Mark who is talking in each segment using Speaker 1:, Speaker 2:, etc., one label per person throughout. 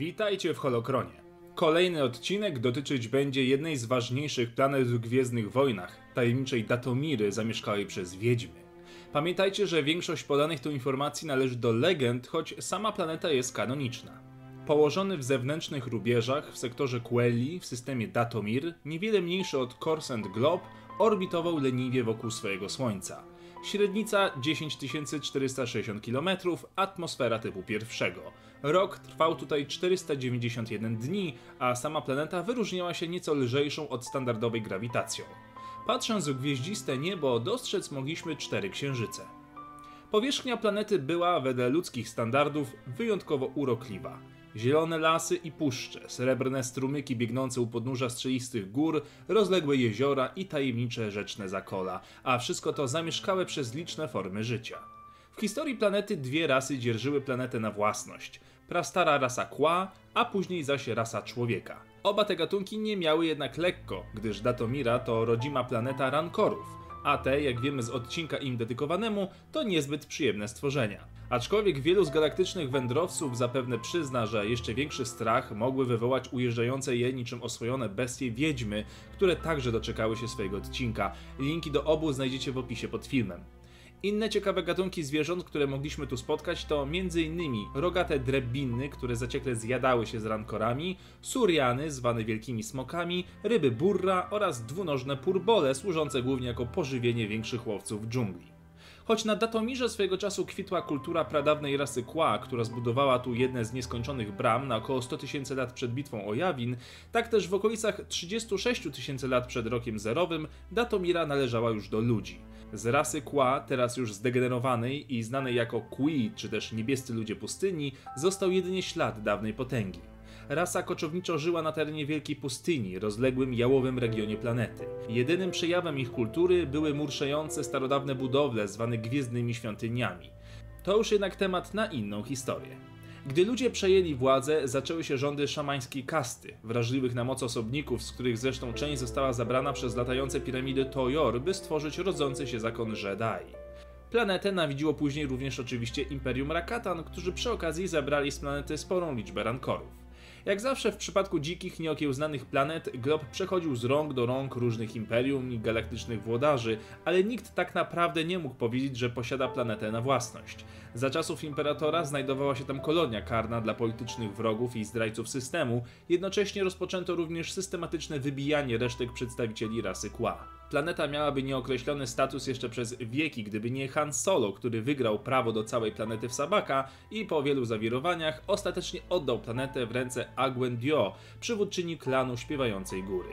Speaker 1: Witajcie w Holokronie. Kolejny odcinek dotyczyć będzie jednej z ważniejszych planet w Gwiezdnych Wojnach, tajemniczej Datomiry zamieszkałej przez Wiedźmy. Pamiętajcie, że większość podanych tu informacji należy do legend, choć sama planeta jest kanoniczna. Położony w zewnętrznych rubieżach w sektorze Quelli w systemie Datomir, niewiele mniejszy od Corsent Globe, orbitował leniwie wokół swojego Słońca. Średnica 10 460 km, atmosfera typu pierwszego. Rok trwał tutaj 491 dni, a sama planeta wyróżniała się nieco lżejszą od standardowej grawitacją. Patrząc w gwieździste niebo, dostrzec mogliśmy cztery księżyce. Powierzchnia planety była, wedle ludzkich standardów, wyjątkowo urokliwa. Zielone lasy i puszcze, srebrne strumyki biegnące u podnóża strzelistych gór, rozległe jeziora i tajemnicze rzeczne zakola, a wszystko to zamieszkałe przez liczne formy życia. W historii planety dwie rasy dzierżyły planetę na własność. Prastara rasa kła, a później zaś rasa człowieka. Oba te gatunki nie miały jednak lekko, gdyż Datomira to rodzima planeta rankorów, a te, jak wiemy z odcinka im dedykowanemu, to niezbyt przyjemne stworzenia. Aczkolwiek wielu z galaktycznych wędrowców zapewne przyzna, że jeszcze większy strach mogły wywołać ujeżdżające je niczym oswojone bestie wiedźmy, które także doczekały się swojego odcinka. Linki do obu znajdziecie w opisie pod filmem. Inne ciekawe gatunki zwierząt, które mogliśmy tu spotkać, to m.in. rogate drebbiny, które zaciekle zjadały się z rankorami, suriany, zwane wielkimi smokami, ryby burra oraz dwunożne purbole, służące głównie jako pożywienie większych łowców dżungli. Choć na Datomirze swojego czasu kwitła kultura pradawnej rasy Kła, która zbudowała tu jedne z nieskończonych bram na około 100 tysięcy lat przed bitwą o Jawin, tak też w okolicach 36 tysięcy lat przed rokiem zerowym Datomira należała już do ludzi. Z rasy Kła, teraz już zdegenerowanej i znanej jako Kui, czy też niebiescy ludzie pustyni, został jedynie ślad dawnej potęgi. Rasa koczowniczo żyła na terenie Wielkiej Pustyni, rozległym jałowym regionie planety. Jedynym przejawem ich kultury były murszające starodawne budowle zwane gwiezdnymi świątyniami. To już jednak temat na inną historię. Gdy ludzie przejęli władzę, zaczęły się rządy szamańskiej kasty, wrażliwych na moc osobników, z których zresztą część została zabrana przez latające piramidy Tojor, by stworzyć rodzący się zakon Jedi. Planetę nawidziło później również oczywiście Imperium Rakatan, którzy przy okazji zabrali z planety sporą liczbę rankorów. Jak zawsze w przypadku dzikich, nieokiełznanych planet, glob przechodził z rąk do rąk różnych imperium i galaktycznych włodarzy, ale nikt tak naprawdę nie mógł powiedzieć, że posiada planetę na własność. Za czasów imperatora znajdowała się tam kolonia karna dla politycznych wrogów i zdrajców systemu, jednocześnie rozpoczęto również systematyczne wybijanie resztek przedstawicieli rasy Kła. Planeta miałaby nieokreślony status jeszcze przez wieki, gdyby nie Han Solo, który wygrał prawo do całej planety w Sabaka i po wielu zawirowaniach ostatecznie oddał planetę w ręce Agwen Dio, przywódczyni klanu Śpiewającej Góry.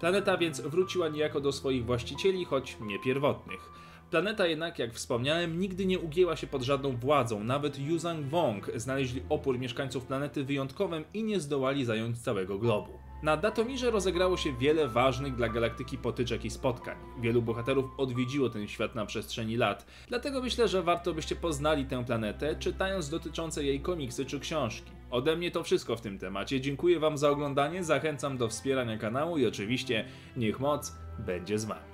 Speaker 1: Planeta więc wróciła niejako do swoich właścicieli, choć nie pierwotnych. Planeta jednak, jak wspomniałem, nigdy nie ugięła się pod żadną władzą. Nawet Yuzang Wong znaleźli opór mieszkańców planety wyjątkowym i nie zdołali zająć całego globu. Na Datomirze rozegrało się wiele ważnych dla galaktyki potyczek i spotkań. Wielu bohaterów odwiedziło ten świat na przestrzeni lat, dlatego myślę, że warto byście poznali tę planetę, czytając dotyczące jej komiksy czy książki. Ode mnie to wszystko w tym temacie. Dziękuję Wam za oglądanie, zachęcam do wspierania kanału i oczywiście niech moc będzie z Wami.